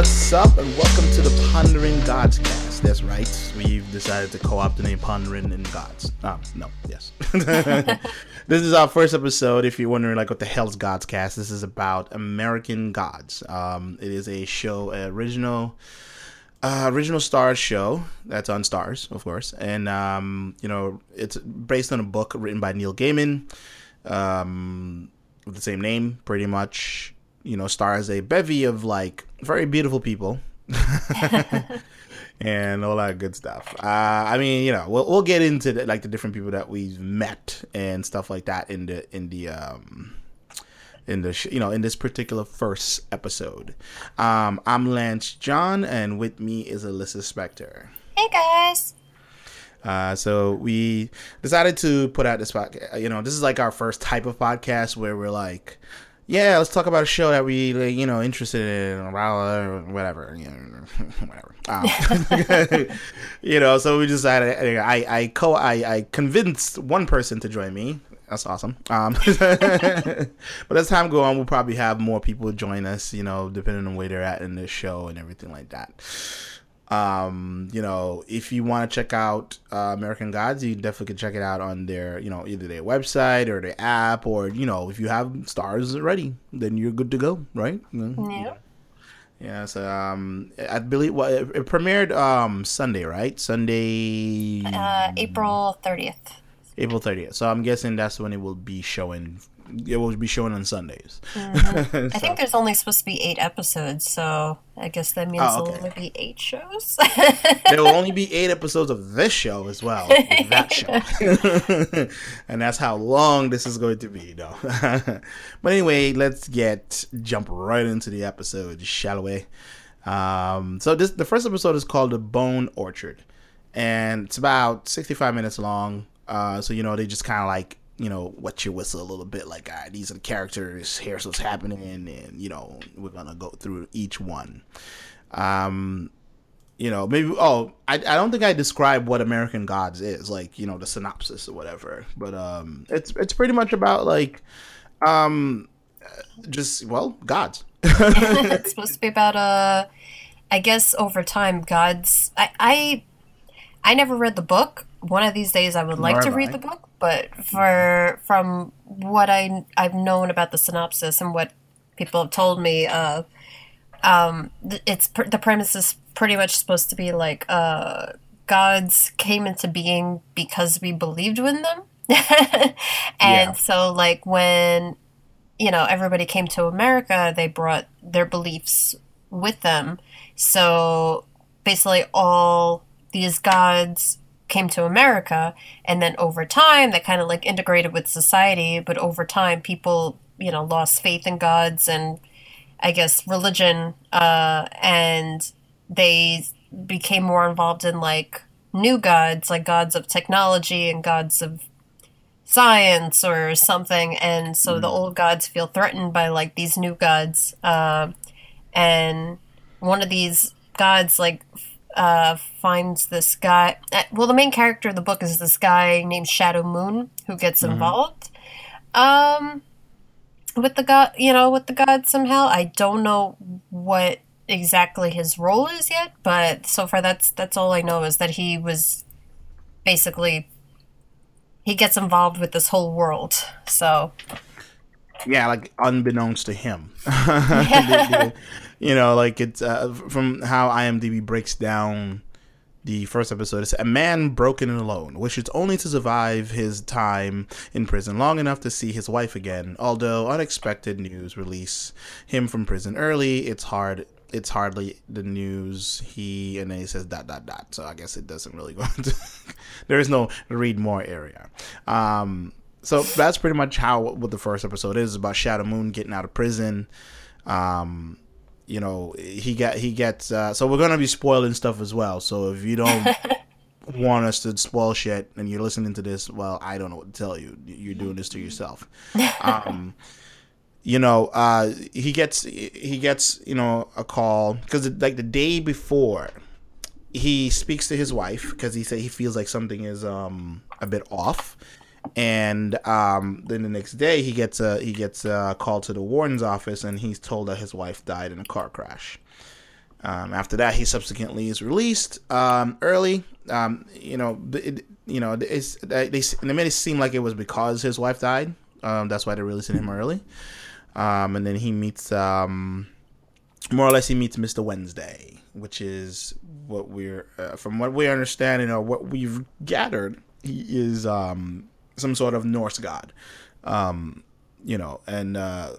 what's up, and welcome to the Pondering Gods cast. That's right, we've decided to co-opt the name Pondering in Gods. Um, no, yes. this is our first episode. If you're wondering, like, what the hell's Gods cast? This is about American Gods. Um, it is a show, original, uh, original Starz show that's on Starz, of course, and um, you know, it's based on a book written by Neil Gaiman, um, with the same name, pretty much you know, stars a bevy of like very beautiful people. and all that good stuff. Uh, I mean, you know, we'll we'll get into the, like the different people that we've met and stuff like that in the in the um in the sh- you know in this particular first episode. Um, I'm Lance John, and with me is Alyssa Spector. Hey guys. Uh, so we decided to put out this podcast. You know, this is like our first type of podcast where we're like, yeah, let's talk about a show that we, like, you know, interested in, or whatever, you know, whatever. Um, you know, so we decided. I, I co, I, I convinced one person to join me. That's awesome. Um, but as time go on, we'll probably have more people join us. You know, depending on where they're at in the show and everything like that. Um, you know, if you want to check out uh, American Gods, you definitely can check it out on their, you know, either their website or their app, or you know, if you have Starz ready, then you're good to go, right? Yeah. Yeah. So, um, I believe well, it, it premiered um Sunday, right? Sunday. Uh, April thirtieth. April thirtieth. So I'm guessing that's when it will be showing it will be showing on Sundays. Mm-hmm. so. I think there's only supposed to be eight episodes, so I guess that means oh, okay. there'll only be eight shows. there will only be eight episodes of this show as well, that show, and that's how long this is going to be, though. but anyway, let's get jump right into the episode, shall we? Um, so this the first episode is called the Bone Orchard, and it's about 65 minutes long. Uh, so you know they just kind of like you know, wet your whistle a little bit, like, all right, these are the characters, here's what's happening, and, you know, we're gonna go through each one. Um, you know, maybe, oh, I, I don't think I described what American Gods is, like, you know, the synopsis or whatever, but, um, it's, it's pretty much about, like, um, just, well, gods. it's supposed to be about, uh, I guess over time, gods, I, I, I never read the book. One of these days I would like to read the book, but for from what I I've known about the synopsis and what people have told me, uh, um, it's the premise is pretty much supposed to be like uh, gods came into being because we believed in them, and yeah. so like when you know everybody came to America, they brought their beliefs with them. So basically, all these gods came to America, and then over time that kind of like integrated with society. But over time, people you know lost faith in gods and I guess religion, uh, and they became more involved in like new gods, like gods of technology and gods of science or something. And so mm. the old gods feel threatened by like these new gods. Uh, and one of these gods like uh, finds this guy. Uh, well, the main character of the book is this guy named Shadow Moon who gets mm-hmm. involved. Um, with the god, you know, with the god somehow. I don't know what exactly his role is yet, but so far that's that's all I know is that he was basically he gets involved with this whole world. So yeah, like unbeknownst to him. Yeah you know, like it's uh, from how IMDb breaks down the first episode. It's a man broken and alone, wishes only to survive his time in prison long enough to see his wife again. Although unexpected news release him from prison early, it's hard. It's hardly the news he and then he says dot dot dot. So I guess it doesn't really go into. there is no read more area. Um, so that's pretty much how what the first episode is about Shadow Moon getting out of prison. Um, you know he get he gets uh, so we're gonna be spoiling stuff as well. So if you don't want us to spoil shit and you're listening to this well i don't know what to tell you. You're doing this to yourself. Um you know uh he gets he gets you know a call because like the day before he speaks to his wife because he said he feels like something is um a bit off and um, then the next day he gets a he gets a call to the warden's office and he's told that his wife died in a car crash Um, after that, he subsequently is released um, early. Um, you know, it, you know, it's, they they made it seem like it was because his wife died. Um, that's why they're releasing him early. Um, and then he meets, more or less, he meets Mister Wednesday, which is what we're, uh, from what we understand, you know, what we've gathered, he is um, some sort of Norse god. Um, you know, and uh,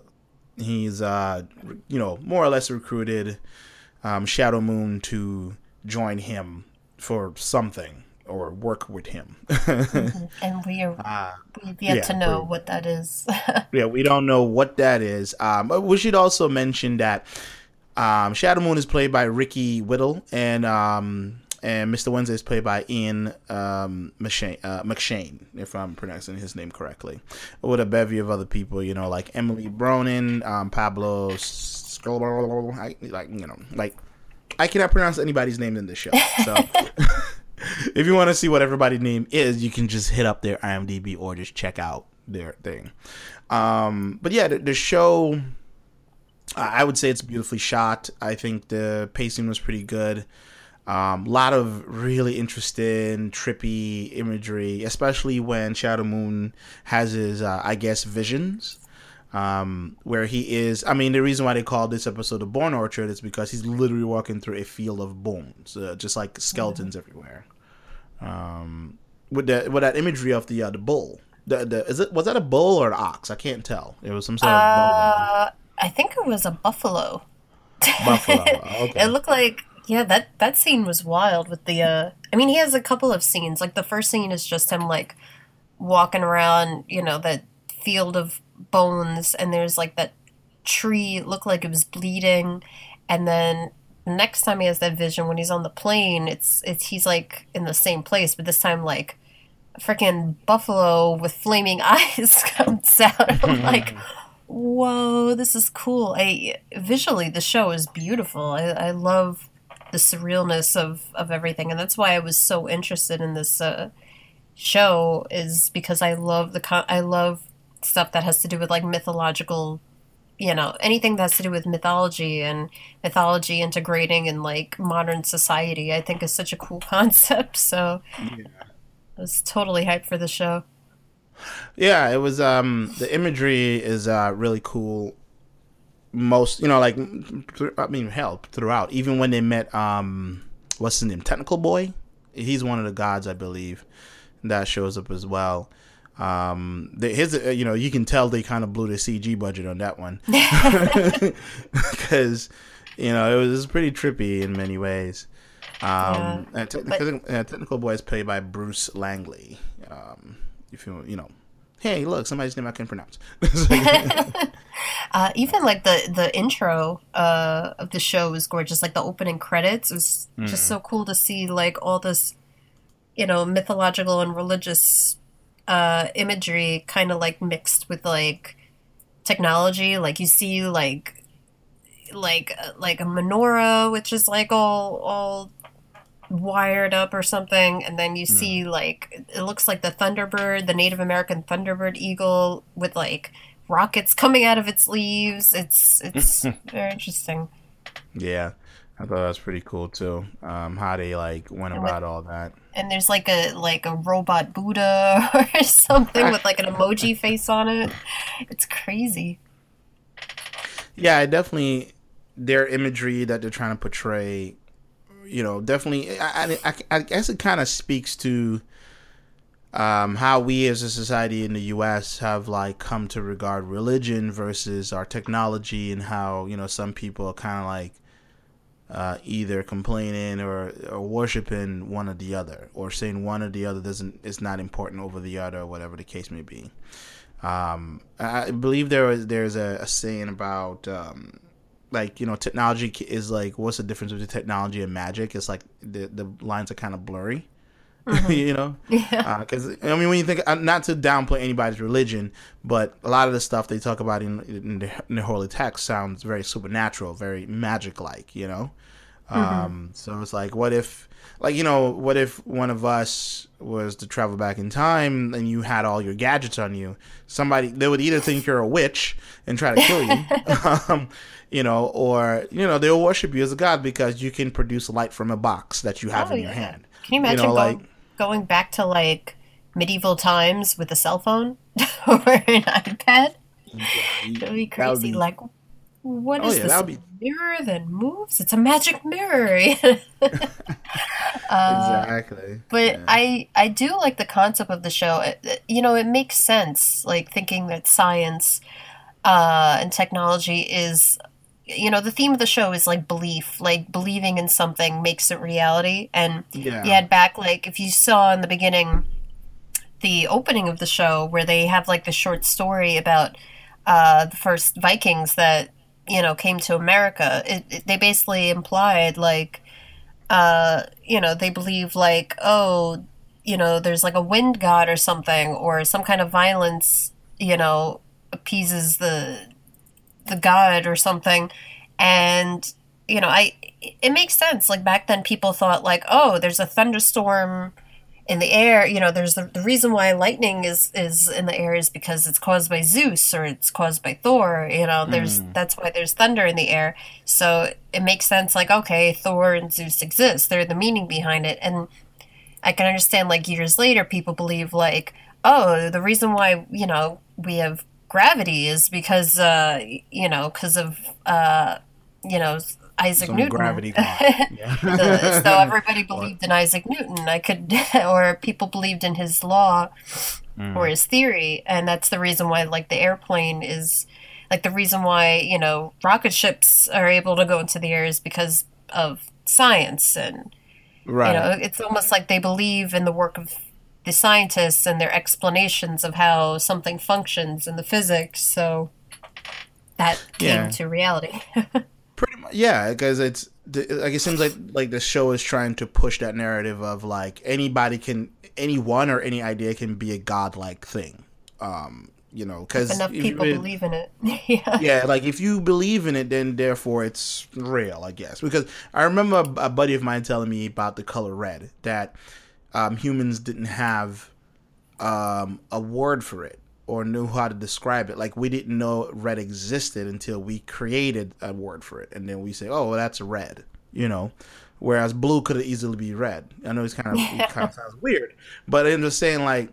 he's, uh, you know, more or less recruited um, Shadow Moon to join him for something or work with him. mm-hmm. And we are uh, we've yet yeah, to know what that is. yeah, we don't know what that is. Um, we should also mention that um, Shadow Moon is played by Ricky Whittle, and um, and Mr. Wednesday is played by Ian um, McShane, uh, McShane, if I'm pronouncing his name correctly, with a bevy of other people, you know, like Emily Browning, um, Pablo, like you know, like I cannot pronounce anybody's name in this show. So if you want to see what everybody's name is, you can just hit up their IMDb or just check out their thing. Um, but yeah, the, the show, I would say it's beautifully shot. I think the pacing was pretty good. A um, lot of really interesting, trippy imagery, especially when Shadow Moon has his, uh, I guess, visions um, where he is. I mean, the reason why they call this episode the Bone Orchard is because he's literally walking through a field of bones, uh, just like skeletons mm-hmm. everywhere. Um, with that with that imagery of the uh, the bull. The, the is it was that a bull or an ox? I can't tell. It was some sort of. Uh, I think it was a buffalo. Buffalo. Okay. it looked like yeah that that scene was wild with the. uh I mean, he has a couple of scenes. Like the first scene is just him like walking around, you know, that field of bones and there's like that tree looked like it was bleeding and then next time he has that vision when he's on the plane it's it's he's like in the same place but this time like freaking buffalo with flaming eyes comes out i'm like whoa this is cool i visually the show is beautiful i, I love the surrealness of of everything. And that's why i was so interested in this uh, show is because i love the con- i love stuff that has to do with like mythological you know anything that has to do with mythology and mythology integrating in like modern society i think is such a cool concept. So yeah. i was totally hyped for the show. Yeah it was um the imagery is uh really cool most you know like i mean hell throughout. Even when they met um what's his name? Technical Boy? He's one of the gods i believe that shows up as well. Um, the, his, uh, you know, you can tell they kind of blew the CG budget on that one. Because, you know, it was, it was, pretty trippy in many ways. Um, yeah, te- but- uh, Technical Boy is played by Bruce Langley. Um, if you, you know, hey, look, somebody's name I can pronounce. uh, even like the the intro uh, of the show was gorgeous. Like the opening credits was mm. just so cool to see like all this, you know, mythological and religious uh, imagery kind of like mixed with like technology. Like you see like like uh, like a menorah, which is like all all wired up or something, and then you mm. see like it looks like the Thunderbird, the Native American Thunderbird eagle with like rockets coming out of its leaves. It's it's very interesting. Yeah. I thought that was pretty cool too. Um, how they like went about all that. And there's like a like a robot Buddha or something with like an emoji face on it. It's crazy. Yeah, I definitely their imagery that they're trying to portray. You know, definitely. I I, I guess it kind of speaks to um, how we as a society in the U.S. have like come to regard religion versus our technology, and how you know some people are kind of like uh, either complaining or, or worshiping one or the other, or saying one or the other doesn't is not important over the other, or whatever the case may be. Um, I believe there was there's a, a saying about um, like you know technology is like what's the difference between technology and magic? It's like the the lines are kind of blurry. Mm-hmm. you know, because yeah. uh, I mean, when you think uh, not to downplay anybody's religion, but a lot of the stuff they talk about in, in, the, in the holy text sounds very supernatural, very magic-like. You know, Mm-hmm. Um, so it's like, what if, like, you know, what if one of us was to travel back in time and you had all your gadgets on you? Somebody, they would either think you're a witch and try to kill you, um, you know, or, you know, they'll worship you as a god because you can produce light from a box that you have oh, in your hand. Can you imagine you know, going, like, going back to like medieval times with a cell phone or an iPad? Yeah, That'd be crazy. Be, like, what oh, is oh, yeah, this be... mirror that moves? It's a magic mirror. uh, exactly. But yeah. I I do like the concept of the show. It, you know, it makes sense. Like thinking that science uh, and technology is. You know, the theme of the show is like belief, like believing in something makes it reality. And yeah. you had back, like, if you saw in the beginning, the opening of the show where they have like the short story about uh, the first Vikings that you know came to America, it, it, they basically implied like, uh, you know, they believe like, oh, you know, there's like a wind god or something, or some kind of violence, you know, appeases the the god or something, and you know, I it makes sense. Like back then, people thought like, oh, there's a thunderstorm in the air. You know there's the, the reason why lightning is is in the air is because it's caused by zeus or it's caused by thor. You know there's mm. that's why there's thunder in the air. So it makes sense like okay thor and zeus exist. They're the meaning behind it. And i can understand like years later people believe like oh the reason why you know we have gravity is because uh you know because of uh you know Isaac Some Newton. Gravity the, so everybody believed in Isaac Newton. I could, or people believed in his law mm. or his theory, and that's the reason why, like, the airplane is, like, the reason why you know rocket ships are able to go into the air is because of science, and right. you know, it's almost like they believe in the work of the scientists and their explanations of how something functions in the physics. So that came to reality. Pretty much, yeah, because it's like it seems like like the show is trying to push that narrative of like anybody can, anyone or any idea can be a godlike thing. Um, you know, because enough people it, believe in it. yeah. yeah, like if you believe in it, then therefore it's real, I guess. Because I remember a, a buddy of mine telling me about the color red that um, humans didn't have um, a word for it or knew how to describe it. Like we didn't know red existed until we created a word for it, and then we say, "Oh, well, that's red," you know. Whereas blue could have easily be red. I know it's kind of it kind of sounds weird, but I'm just saying like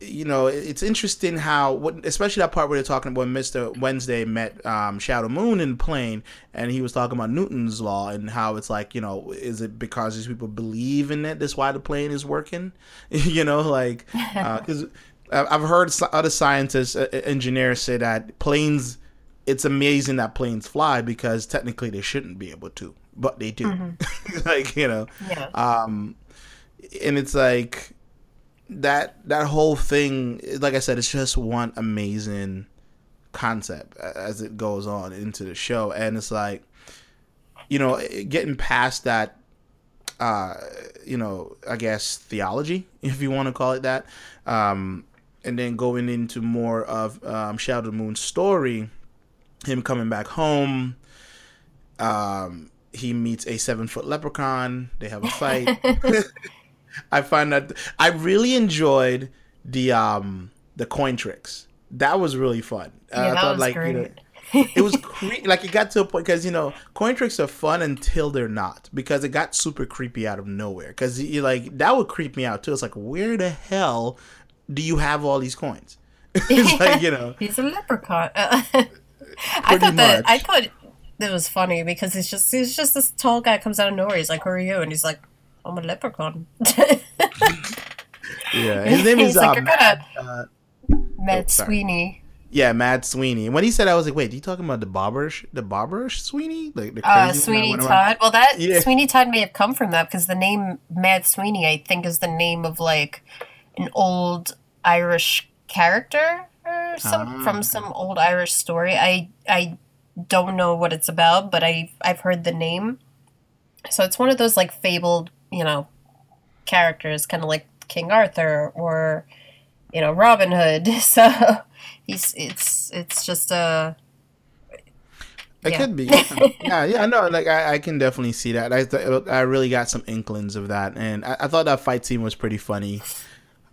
you know, it's interesting how, what, especially that part where they're talking about Mr. Wednesday met um, Shadow Moon in the plane, and he was talking about Newton's law and how it's like, you know, is it because these people believe in it? That's why the plane is working, you know, like because uh, I've heard other scientists, engineers say that planes. It's amazing that planes fly because technically they shouldn't be able to, but they do. Mm-hmm. like you know, yeah. Um, and it's like that that whole thing. Like I said, it's just one amazing concept as it goes on into the show, and it's like, you know, getting past that uh, you know, I guess theology, if you want to call it that. Um, and then going into more of um, Shadow Moon's story, him coming back home. Um, he meets a seven foot leprechaun. They have a fight. I find that I really enjoyed the um the coin tricks. That was really fun. Yeah, uh, I thought like great. you know it was cre- like it got to a point because you know coin tricks are fun until they're not because it got super creepy out of nowhere because you like that would creep me out too. It's like where the hell do you have all these coins? it's like you know, he's a leprechaun. I thought that I thought it was funny because he's just he's just this tall guy comes out of nowhere. He's like, "Who are you?" And he's like, "I'm a leprechaun." yeah, his name is like, uh, Mad, uh, Mad oh, Sweeney. Yeah, Mad Sweeney. And when he said, I was like, "Wait, are you talking about the Barberish, the Barberish Sweeney, like the uh, Sweeney Todd?" Well, that yeah. Sweeney Todd may have come from that because the name Mad Sweeney, I think, is the name of like an old Irish character or some from ah. some old Irish story. I I don't know what it's about, but I I've heard the name. So it's one of those like fabled, you know, characters, kind of like King Arthur or you know Robin Hood. So he's it's it's just a It yeah. could be. Yeah, yeah, yeah, no, like I, I can definitely see that. I I really got some inklings of that, and I, I thought that fight scene was pretty funny.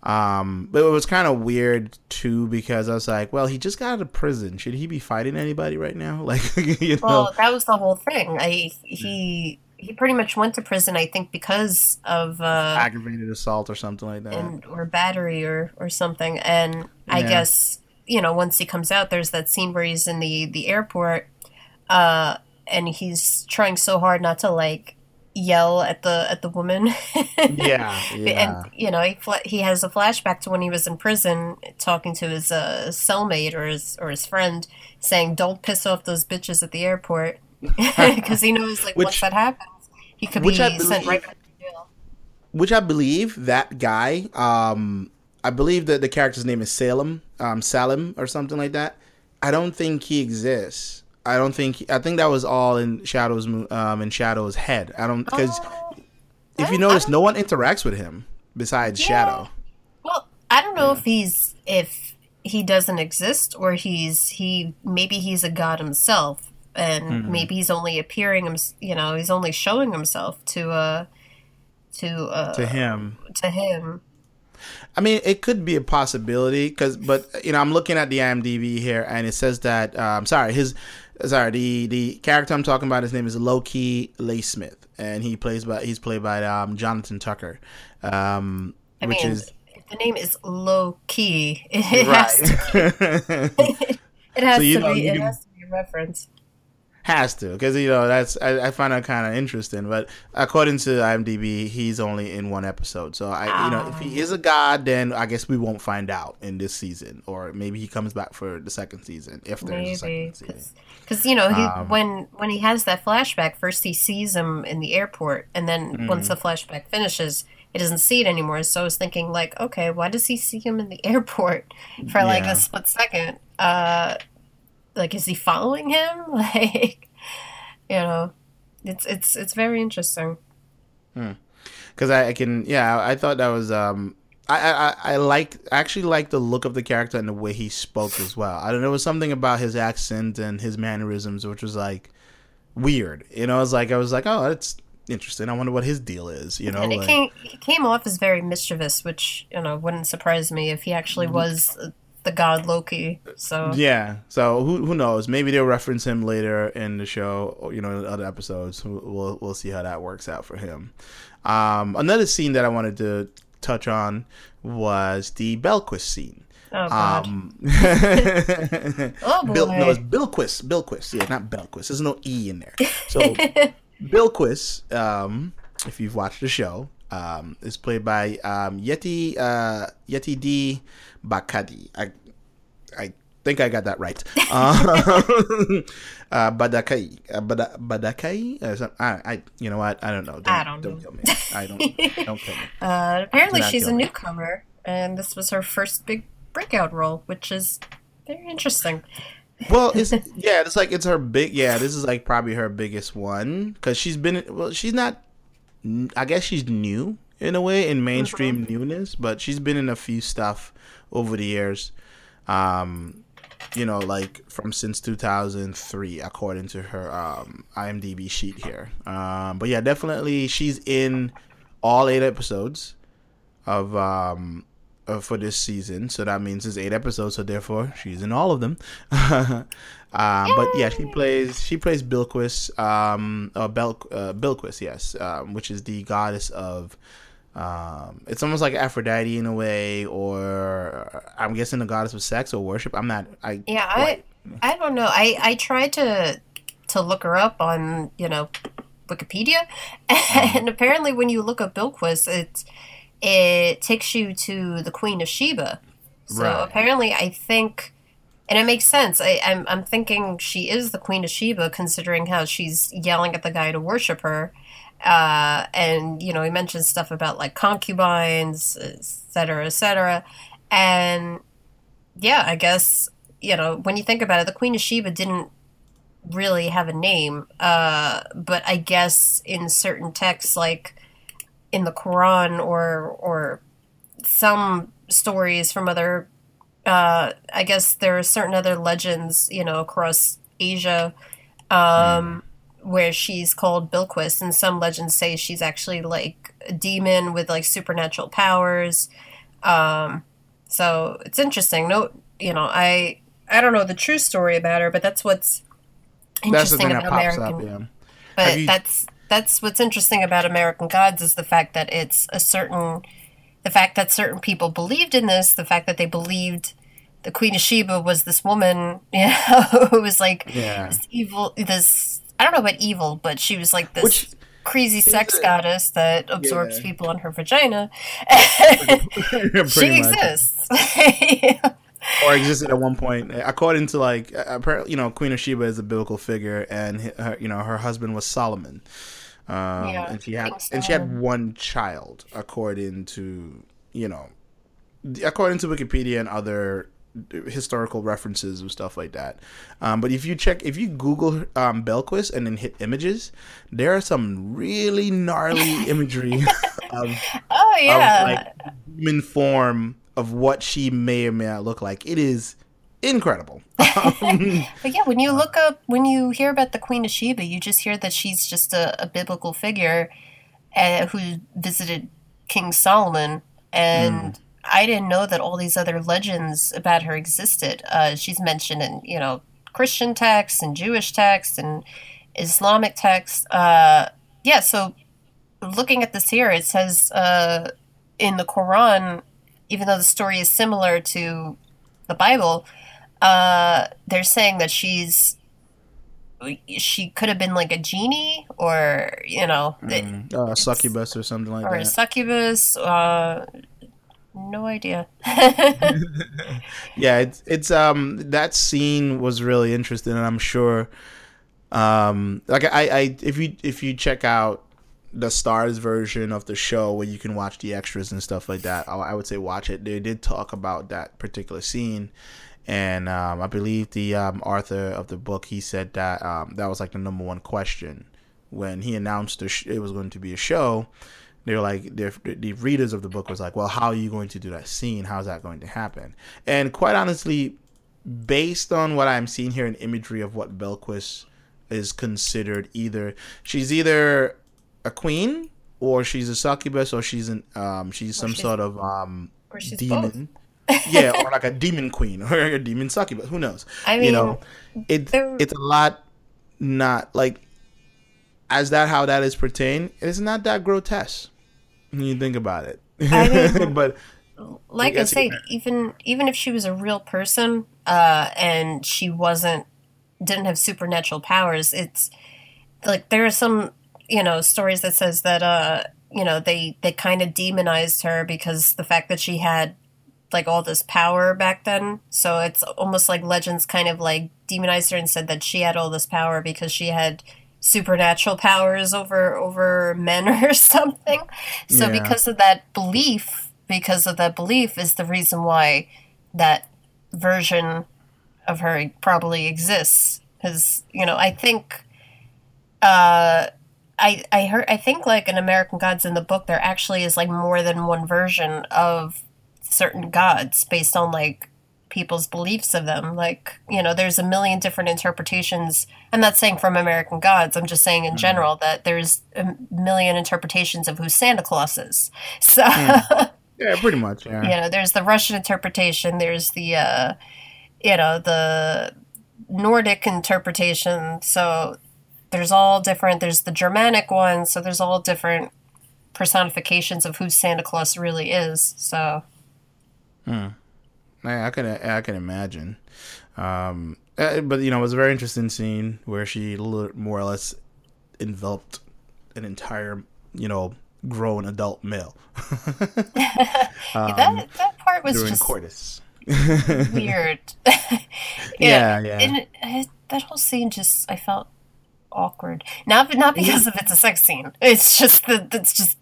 Um, but it was kind of weird too because I was like, well, he just got out of prison. Should he be fighting anybody right now? Like, you know. Well, that was the whole thing. I he he pretty much went to prison, I think, because of uh, aggravated assault or something like that, and, or battery or or something. And I guess you know once he comes out, there's that scene where he's in the the airport, uh, and he's trying so hard not to like yell at the at the woman. yeah, yeah, and you know he he has a flashback to when he was in prison, talking to his uh, cellmate or his or his friend, saying, "Don't piss off those bitches at the airport," because he knows like which, once that happens, he could be believe, sent right back to jail. Which I believe that guy. Um, I believe that the character's name is Salem, um, Salim or something like that. I don't think he exists. I don't think I think that was all in Shadow's um in Shadow's head. I don't because uh, if you notice, no one interacts with him besides yeah. Shadow. Well, I don't know yeah. if he's if he doesn't exist or he's he maybe he's a god himself and mm-hmm. maybe he's only appearing him you know he's only showing himself to uh to uh to him to him I mean, it could be a possibility because, but you know, I'm looking at the IMDb here, and it says that. Um, sorry, his sorry the the character I'm talking about his name is Loki Lyesmith and he plays by he's played by um, Jonathan Tucker, um, I which mean, is the name is Loki. It right. has to be, it has so, to know, be it has to be a reference. Has to, because you know that's I, I find that kind of interesting. But according to IMDb, he's only in one episode. So I, you know, if he is a god, then I guess we won't find out in this season, or maybe he comes back for the second season if there's maybe, a second season. Because you know, he, um, when when he has that flashback, first he sees him in the airport, and then mm-hmm. once the flashback finishes, he doesn't see it anymore. So I was thinking, like, okay, why does he see him in the airport for yeah. like a split second? Uh, like is he following him like you know it's it's it's very interesting because hmm. I, I, can yeah I, thought that was um I, I I like actually like the look of the character and the way he spoke as well. I don't know, it was something about his accent and his mannerisms which was like weird. You know, I was like I was like, oh, that's interesting. I wonder what his deal is. You know, and it like, came he came off as very mischievous, which you know wouldn't surprise me if he actually mm-hmm. was the god Loki. So yeah, so who who knows? Maybe they'll reference him later in the show, or, you know, in other episodes. We'll we'll see how that works out for him. Um, another scene that I wanted to touch on was the Belquist scene. Oh God! Um, oh boy! Bill, no, it's Bilquist. Bilquist. Yeah, not Belquist. There's no e in there. So Bilquist, um, if you've watched the show, um, is played by um, Yeti uh, Yeti D Bakadi. I I think I got that right. uh, uh, Badakai, uh, Bada, Badakai. Uh, I, I, you know what? I don't know. Don't, I don't, don't know. kill me. I don't. don't kill me. Uh, apparently, she's a newcomer, and this was her first big breakout role, which is very interesting. well, it's yeah, it's like it's her big. Yeah, this is like probably her biggest one because she's been. Well, she's not. I guess she's new in a way in mainstream mm-hmm. newness, but she's been in a few stuff over the years. Um, you know, like from since 2003, according to her um, IMDb sheet here. Um, but yeah, definitely she's in all eight episodes of um, uh, for this season. So that means it's eight episodes. So therefore, she's in all of them. um, but yeah, she plays she plays Bilquis, um, uh, Bel- uh, Bilquis, yes, um, which is the goddess of um, it's almost like Aphrodite in a way, or I'm guessing the goddess of sex or worship. I'm not. I yeah, quite, I I don't know. I I tried to to look her up on you know Wikipedia, mm-hmm. and apparently when you look up Bilquis, it it takes you to the Queen of Sheba. So right. apparently, I think, and it makes sense. I, I'm I'm thinking she is the Queen of Sheba, considering how she's yelling at the guy to worship her uh, and you know he mentions stuff about like concubines, etc., etc. And yeah, I guess you know when you think about it, the Queen of Sheba didn't really have a name, uh, but I guess in certain texts, like in the Quran or or some stories from other, uh, I guess there are certain other legends, you know, across Asia um, mm. where she's called Bilquis, and some legends say she's actually like a demon with like supernatural powers. Um, so it's interesting. No, you know, I I don't know the true story about her, but that's what's interesting that's about American. Up, yeah. But you... that's that's what's interesting about American Gods is the fact that it's a certain the fact that certain people believed in this, the fact that they believed the Queen of Sheba was this woman, you know, who was like yeah. this evil, this I don't know about evil, but she was like this Which, crazy sex goddess that absorbs yeah. people in her vagina. she exists. or existed at one point. According to like, uh, apparently, you know, Queen of Sheba is a biblical figure, and uh, her, you know her husband was Solomon, um, yeah, and she had so. and she had one child, according to you know, according to Wikipedia and other historical references and stuff like that. Um, but if you check, if you Google um, Belquist and then hit images, there are some really gnarly imagery of, oh yeah, of, like human form of what she may or may not look like. It is incredible. Um, but yeah, when you look up, when you hear about the Queen of Sheba, you just hear that she's just a, a biblical figure uh, who visited King Solomon and. Mm I didn't know that all these other legends about her existed. Uh, she's mentioned in you know Christian texts and Jewish texts and Islamic texts. Uh, yeah, so looking at this here, it says uh, in the Quran, even though the story is similar to the Bible, uh, they're saying that she's she could have been like a genie or you know mm, uh, a succubus or something like or that or a succubus uh, no idea. yeah, it's it's um that scene was really interesting, and I'm sure, um, like I I if you if you check out the Starz version of the show where you can watch the extras and stuff like that, I, I would say watch it. They did talk about that particular scene, and um, I believe the um, author of the book he said that um, that was like the number one question. When he announced the sh- it was going to be a show they're like the readers of the book was like well how are you going to do that scene? How's that going to happen? And quite honestly based on what i'm seeing here in imagery of what belquist is considered either she's either a queen or she's a succubus or she's an um she's some she's, sort of um demon yeah or like a demon queen or a demon succubus who knows I mean, you know it it's a lot not like as that how that is pertained it's not that grotesque when you think about it. I mean, but like I say, even even if she was a real person uh, and she wasn't didn't have supernatural powers, it's like there are some you know stories that says that uh you know they they kind of demonized her because the fact that she had like all this power back then. So it's almost like legends kind of like demonized her and said that she had all this power because she had supernatural powers over over men or something. So yeah. because of that belief, because of that belief is the reason why that version of her probably exists. Because you know, I think, uh, I I heard I think like in American Gods in the book there actually is like more than one version of certain gods based on like people's beliefs of them. Like, you know, there's a million different interpretations. I'm not saying from American Gods, I'm just saying in mm. general that there's a million interpretations of who Santa Claus is. So, mm. yeah, pretty much. Yeah. You know, there's the Russian interpretation, there's the, uh, you know, the Nordic interpretation. So, there's all different, there's the Germanic one. So, there's all different personifications of who Santa Claus really is. So, Hmm. I, I can I can imagine. Um, uh, but you know, it was a very interesting scene where she more or less enveloped an entire, you know, grown adult male. um, that that part was just coitus. weird. yeah, yeah. yeah. And it, that whole scene just I felt awkward. Not not because of it's a sex scene. It's just that it's just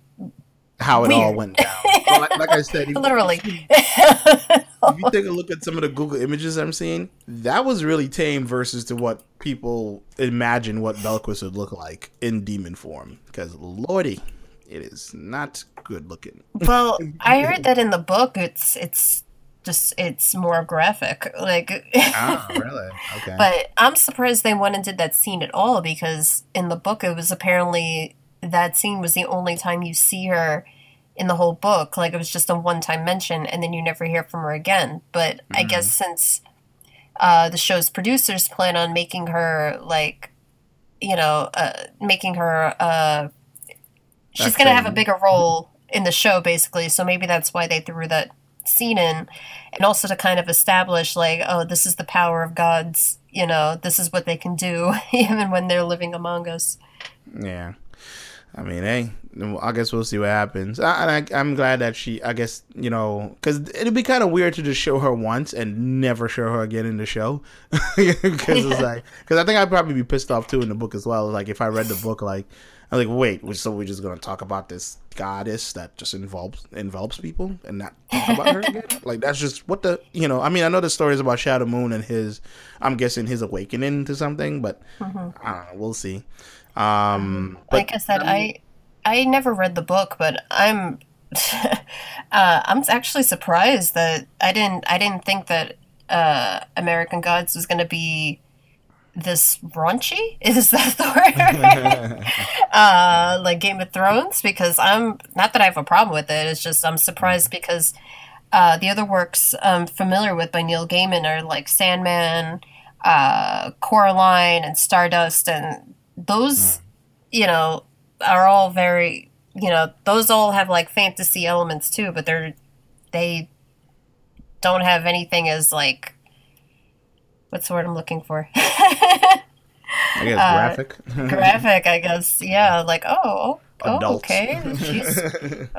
how it Weird. all went down. Like, like, I said, literally. if you take a look at some of the Google images I'm seeing, that was really tame versus to what people imagine what Belquist would look like in demon form. Because lordy, it is not good looking. Well, I heard that in the book, it's it's just it's more graphic. Like, oh, really? Okay. But I'm surprised they went and did that scene at all because in the book it was apparently that scene was the only time you see her in the whole book. Like it was just a one time mention and then you never hear from her again. But mm-hmm. I guess since uh, the show's producers plan on making her like, you know, uh, making her uh, she's going to have a bigger role in the show basically. So maybe that's why they threw that scene in and also to kind of establish like oh this is the power of gods you know this is what they can do even when they're living among us yeah i mean hey i guess we'll see what happens I, I, i'm glad that she i guess you know because it'd be kind of weird to just show her once and never show her again in the show because it's like because i think i'd probably be pissed off too in the book as well like if i read the book like I'm like, wait, so we're just gonna talk about this goddess that just involves envelops people and not talk about her again? Like that's just what the you know. I mean, I know the story is about Shadow Moon and his, I'm guessing his awakening to something, but mm-hmm. I don't know. We'll see. Um, but, like I said, I I never read the book, but I'm uh, I'm actually surprised that I didn't I didn't think that uh, American Gods was going to be this raunchy? Is that the word? Uh like game of thrones? Because i'm not that i have a problem with it it's just i'm surprised mm. because uh the other works i'm familiar with by neil gaiman are like sandman uh coraline and stardust and those mm. you know are all very you know those all have like fantasy elements too but they're they don't have anything as like what's the word I'm looking for? I guess uh, graphic. graphic, I guess. Yeah, like oh, oh, oh okay. She's,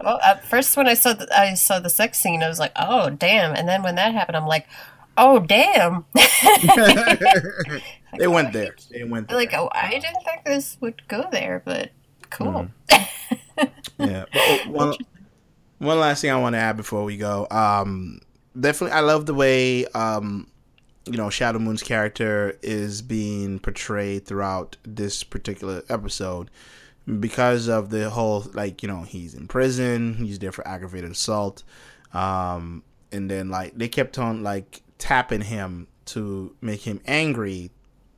well, at first when I saw the, I saw the sex scene, I was like, oh damn, and then when that happened, I'm like, oh damn. they went there. They went there. Like, oh, I didn't think this would go there, but cool. Mm. yeah. But, oh, one, one last thing I want to add before we go. Um, definitely, I love the way um, you know Shadow Moon's character is being portrayed throughout this particular episode because of the whole like you know he's in prison he's there for aggravated assault um and then like they kept on like tapping him to make him angry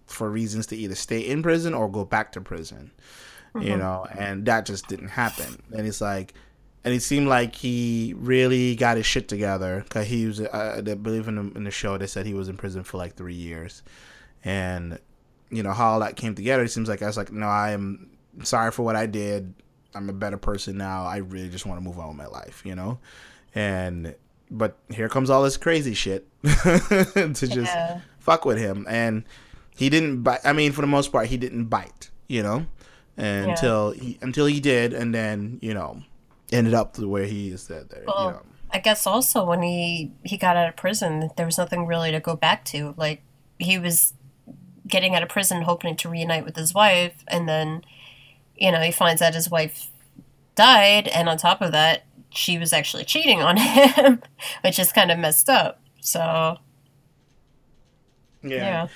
for reasons to either stay in prison or go back to prison mm-hmm. you know and that just didn't happen. And it's like and it seemed like he really got his shit together because he was uh, I believe in the, in the show they said he was in prison for like three years. And you know how all that came together it seems like I was like no I am sorry for what I did. I'm a better person now. I really just want to move on with my life you know? And but here comes all this crazy shit to just yeah. fuck with him. And he didn't bite I mean for the most part he didn't bite you know yeah. until he until he did and then you know ended up the way he is there. Well, you know. I guess also when he he got out of prison, there was nothing really to go back to. Like he was getting out of prison, hoping to reunite with his wife, and then you know he finds out his wife died, and on top of that, she was actually cheating on him, which is kind of messed up. So yeah. yeah.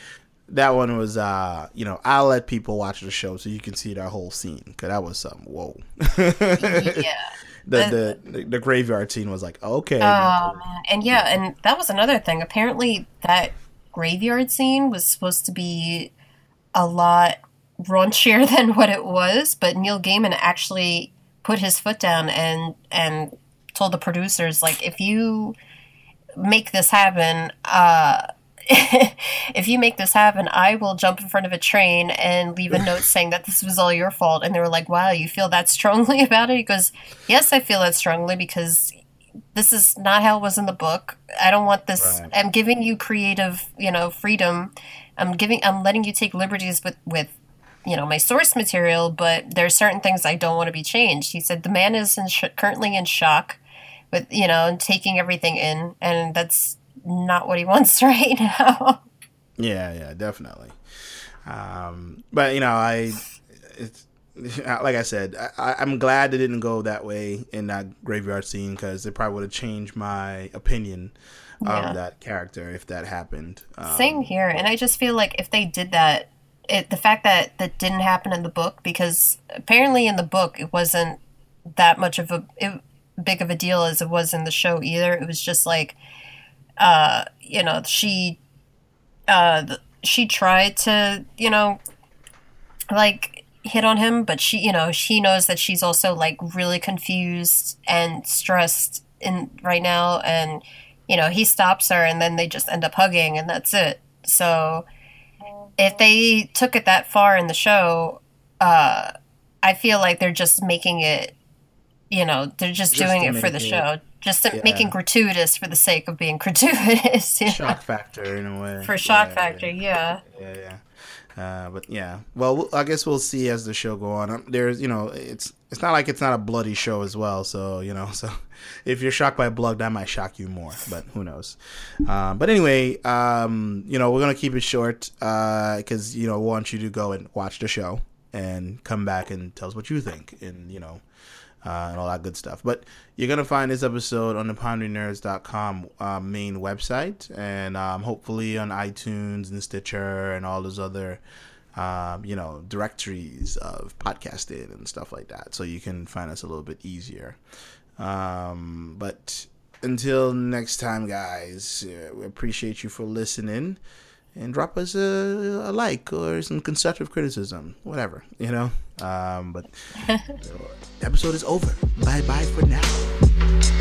That one was, uh, you know, I'll let people watch the show so you can see that whole scene because that was something. Whoa. yeah the, the the graveyard scene was like okay. Oh man, and yeah, and that was another thing. Apparently, that graveyard scene was supposed to be a lot raunchier than what it was, but Neil Gaiman actually put his foot down and and told the producers like if you make this happen, uh if you make this happen, I will jump in front of a train and leave a note saying that this was all your fault. And they were like, wow, you feel that strongly about it? He goes, yes, I feel that strongly because this is not how it was in the book. I don't want this. Right. I'm giving you creative, you know, freedom. I'm giving, I'm letting you take liberties with, with, you know, my source material, but there are certain things I don't want to be changed. He said the man is in sh- currently in shock with, you know, and taking everything in. And that's, not what he wants right now. yeah, yeah, definitely. Um, but you know, I, it's, like I said, I, am glad they didn't go that way in that graveyard scene because it probably would have changed my opinion yeah. of that character if that happened. Um, Same here, and I just feel like if they did that, it, the fact that that didn't happen in the book because apparently in the book it wasn't that much of a it, big of a deal as it was in the show either. It was just like uh, you know, she, uh, she tried to, you know, like hit on him, but she, you know, she knows that she's also like really confused and stressed in right now, and you know, he stops her, and then they just end up hugging, and that's it. So, if they took it that far in the show, uh, I feel like they're just making it, you know, they're just, just doing it for the it, show, just yeah. making gratuitous for the sake of being gratuitous. Shock factor in a way. For shock yeah, factor, yeah. Yeah, yeah. Uh, but yeah, well, I guess we'll see as the show go on. Um, there's, you know, it's it's not like it's not a bloody show as well. So you know, so if you're shocked by blood, that might shock you more. But who knows? Um, but anyway, um, you know, we're gonna keep it short because uh, you know we want you to go and watch the show and come back and tell us what you think and you know uh, and all that good stuff. But you're gonna find this episode on the PondringNerds.com uh, main website, and um, hopefully on iTunes and Stitcher and all those other, um, you know, directories of podcasting and stuff like that. So you can find us a little bit easier. Um, but until next time, guys, uh, we appreciate you for listening and drop us a, a, like or some constructive criticism, whatever, you know. Um, but episode is over. Bye bye for now.